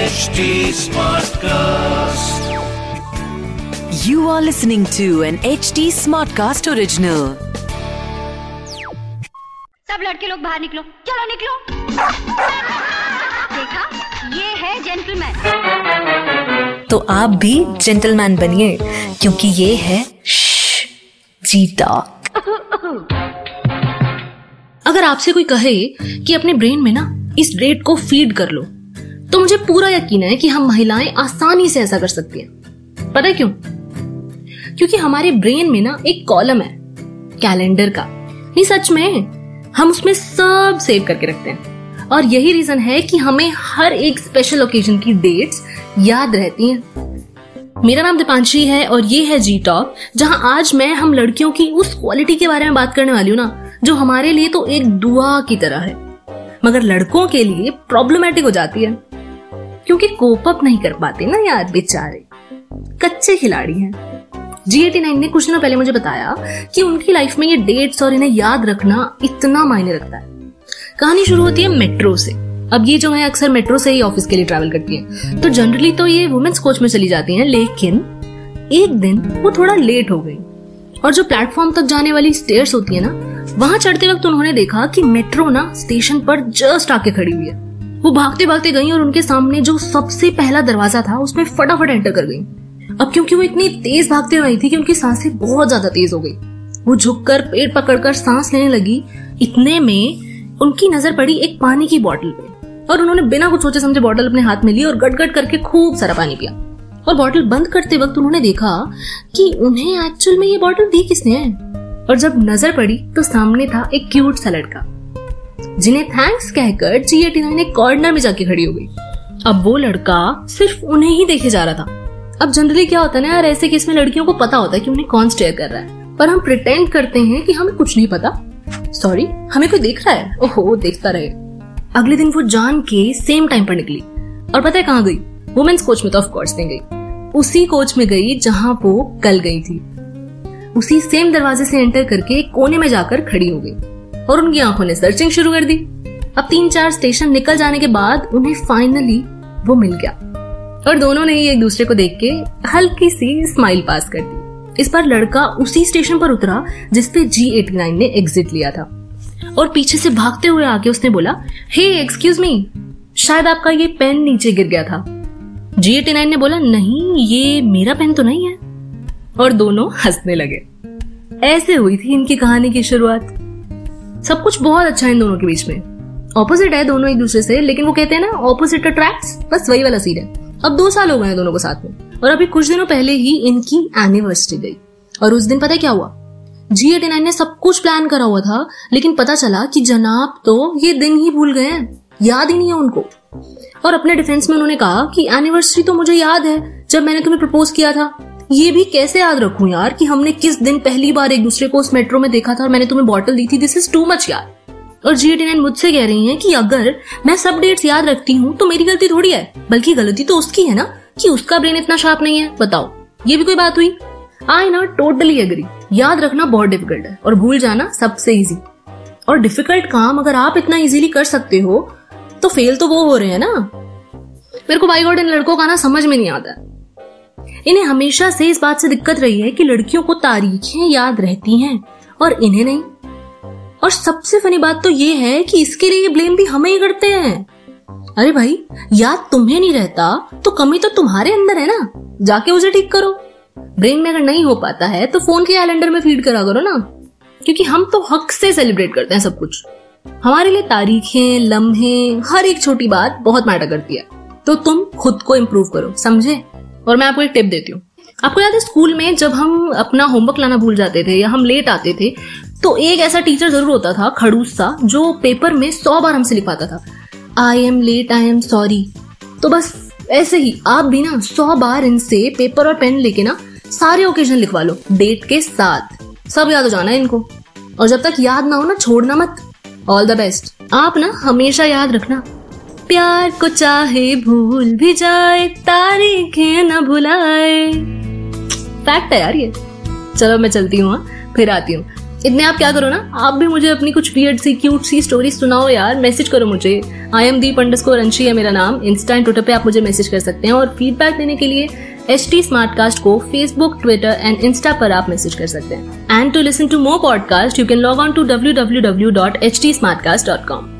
HD Smartcast. You are listening to an HD Smartcast original. सब लड़के लोग बाहर निकलो। चलो निकलो। देखा? ये है जेंटलमैन तो आप भी जेंटलमैन बनिए क्योंकि ये है जी टॉक अगर आपसे कोई कहे कि अपने ब्रेन में ना इस रेट को फ़ीड कर लो। तो मुझे पूरा यकीन है कि हम महिलाएँ आसानी से ऐसा कर सकती हैं। पता है क्यों? क्योंकि हमारे ब्रेन में ना एक कॉलम है कैलेंडर का। नहीं, सच में। हम उसमें सब सेव करके रखते हैं। और यही रीजन है कि हमें हर एक स्पेशल ओकेजन की डेट्स याद रहती हैं। मेरा नाम दीपांशी है और ये है जी टॉप जहाँ आज मैं हम लड़कियों की उस क्वालिटी के बारे में बात करने वाली हूँ ना, जो हमारे लिए तो एक दुआ की तरह है। मगर लड़कों के लिए प्रॉब्लमेटिक हो जाती है। क्योंकि कोप अप नहीं कर पाते ना यार बेचारे। कच्चे खिलाड़ी हैं। जी नाइन ने कुछ दिनों पहले मुझे बताया कि उनकी लाइफ में ये डेट्स और इन्हें याद रखना इतना मायने रखता है। कहानी शुरू होती है मेट्रो से। अब ये जो है अक्सर मेट्रो से ही ऑफ़िस के लिए ट्रैवल करती हैं। तो जनरली तो ये वुमेन्स कोच में चली जाती हैं, लेकिन एक दिन वो थोड़ा लेट हो गई। और जो प्लेटफॉर्म तक जाने वाली स्टेयर्स होती है ना वहाँ चढ़ते वक्त उन्होंने देखा कि मेट्रो ना स्टेशन पर जस्ट आके खड़ी हुई है। वो भागते भागते गई और उनके सामने जो सबसे पहला दरवाज़ा था, उसमें फटाफट एंटर कर गई। अब क्योंकि वो इतनी तेज भागते हुए थी कि उनकी साँसें बहुत ज़्यादा तेज हो गई। वो झुककर पेट पकड़कर सांस लेने लगी। इतने में उनकी नज़र पड़ी एक पानी की बॉटल पे। और उन्होंने बिना कुछ सोचे समझे बॉटल अपने हाथ में ली और गट गट करके खूब सारा पानी पिया। और बॉटल बंद करते वक्त उन्होंने देखा कि उन्हें एक्चुअल में ये बॉटल दी किसने? है और जब नज़र पड़ी तो सामने था एक क्यूट सा लड़का, जिन्हें थैंक्स कहकर जी एटी नाइन एक कॉर्नर में जाके खड़ी हो गई। अब वो लड़का सिर्फ़ उन्हें ही देखे जा रहा था। अब जनरली क्या होता है ना यार, ऐसे केस में लड़कियों को पता होता है कि उन्हें कौन स्टेयर कर रहा है। पर हम प्रिटेंड करते हैं कि हमें कुछ नहीं पता। सॉरी हमें कोई देख रहा है? ओहो देखता रहे। अगले दिन वो जान के सेम टाइम पर निकली। और पता है कहाँ गई? वुमेन्स कोच में तो ऑफकोर्स नहीं गई। उसी कोच में गई जहाँ वो कल गई थी। उसी सेम दरवाजे से एंटर करके एक कोने में जाकर खड़ी हो गई और उनकी आँखों ने सर्चिंग शुरू कर दी। अब तीन चार स्टेशन निकल जाने के बाद उन्हें फाइनली वो मिल गया। और दोनों ने ही एक दूसरे को देख के हल्की सी स्माइल पास कर दी। इस बार लड़का उसी स्टेशन पर उतरा जिसपे जी एटी नाइन ने एग्जिट लिया था। और पीछे से भागते हुए आके उसने बोला, हे एक्सक्यूज मी शायद आपका ये पेन नीचे गिर गया था। जी एटी नाइन ने बोला, नहीं, ये मेरा पेन तो नहीं है। और दोनों हंसने लगे। ऐसे हुई थी इनकी कहानी की शुरुआत। सब कुछ बहुत अच्छा है इन दोनों के बीच में। ऑपोजिट है दोनों एक दूसरे से, लेकिन वो कहते हैं ना ऑपोजिट अट्रैक्ट्स बस वही वाला सीन है। अब दो साल हो गए हैं दोनों को साथ में। और अभी कुछ दिनों पहले ही इनकी एनिवर्सरी गई। और उस दिन पता है क्या हुआ? जी एटी नाइन ने सब कुछ प्लान करा हुआ था, लेकिन पता चला कि जनाब तो ये दिन ही भूल गए हैं। याद ही नहीं है उनको। और अपने डिफेंस में उन्होंने कहा कि एनिवर्सरी तो मुझे याद है, जब मैंने तुम्हें प्रपोज किया था। ये भी कैसे याद रखूँ यार कि हमने किस दिन पहली बार एक दूसरे को उस मेट्रो में देखा था और मैंने तुम्हें बॉटल दी थी? दिस इज़ टू मच यार। और जी एटी नाइन मुझसे कह रही हैं कि अगर मैं सब डेट्स याद रखती हूँ तो मेरी गलती थोड़ी है। बल्कि गलती तो उसकी है ना कि उसका ब्रेन इतना शार्प नहीं है। बताओ, ये भी कोई बात हुई? आई ना टोटली एग्री याद रखना बहुत डिफ़िकल्ट है और भूल जाना सबसे इजी और डिफ़िकल्ट काम अगर आप इतना इजीली कर सकते हो तो फेल तो वो हो रहे हैं ना। मेरे को बाई गॉड इन लड़कों का ना समझ में नहीं आता। इन्हें हमेशा से इस बात से दिक्कत रही है कि लड़कियों को तारीखें याद रहती हैं और इन्हें नहीं। और सबसे फनी बात तो ये है कि इसके लिए ब्लेम भी हमें ही करते हैं। अरे भाई, याद तुम्हें नहीं रहता तो कमी तो तुम्हारे अंदर है ना। जाके उसे ठीक करो। ब्रेन में अगर नहीं हो पाता है तो फ़ोन के कैलेंडर में फ़ीड करा करो ना। क्योंकि हम तो हक से सेलिब्रेट करते हैं सब कुछ। हमारे लिए तारीखें, लम्हे, हर एक छोटी बात बहुत मैटर करती है। तो तुम खुद को इम्प्रूव करो, समझे? और मैं आपको एक टिप देती हूँ। आपको याद है स्कूल में जब हम अपना होमवर्क लाना भूल जाते थे या हम लेट आते थे तो एक ऐसा टीचर ज़रूर होता था, खड़ूस सा, जो पेपर में सौ बार हमसे लिखवाता था। I am late I am sorry तो बस ऐसे ही, आप भी ना सौ बार इनसे पेपर और पेन लेके ना सारे ओकेजन लिखवा लो डेट के साथ। सब याद हो जाना है इनको। और जब तक याद ना हो ना, छोड़ना मत। ऑल द बेस्ट आप ना हमेशा याद रखना। प्यार को चाहे भूल भी जाए तारीखें न भुलाए। फैक्ट है यार ये। चलो मैं चलती हूँ हाँ, फिर आती हूँ। इतने आप क्या करो ना आप भी मुझे अपनी कुछ वियर्ड सी क्यूट सी स्टोरी सुनाओ यार। मैसेज करो मुझे। आई एम दीप अंडर अंशी है मेरा नाम। इंस्टा एंड ट्विटर पे आप मुझे मैसेज कर सकते हैं। और फीडबैक देने के लिए एच टी स्मार्ट कास्ट को फेसबुक ट्विटर एंड इंस्टा पर आप मैसेज कर सकते हैं। And to listen to more podcast you can log on to W W W dot H T smart cast dot com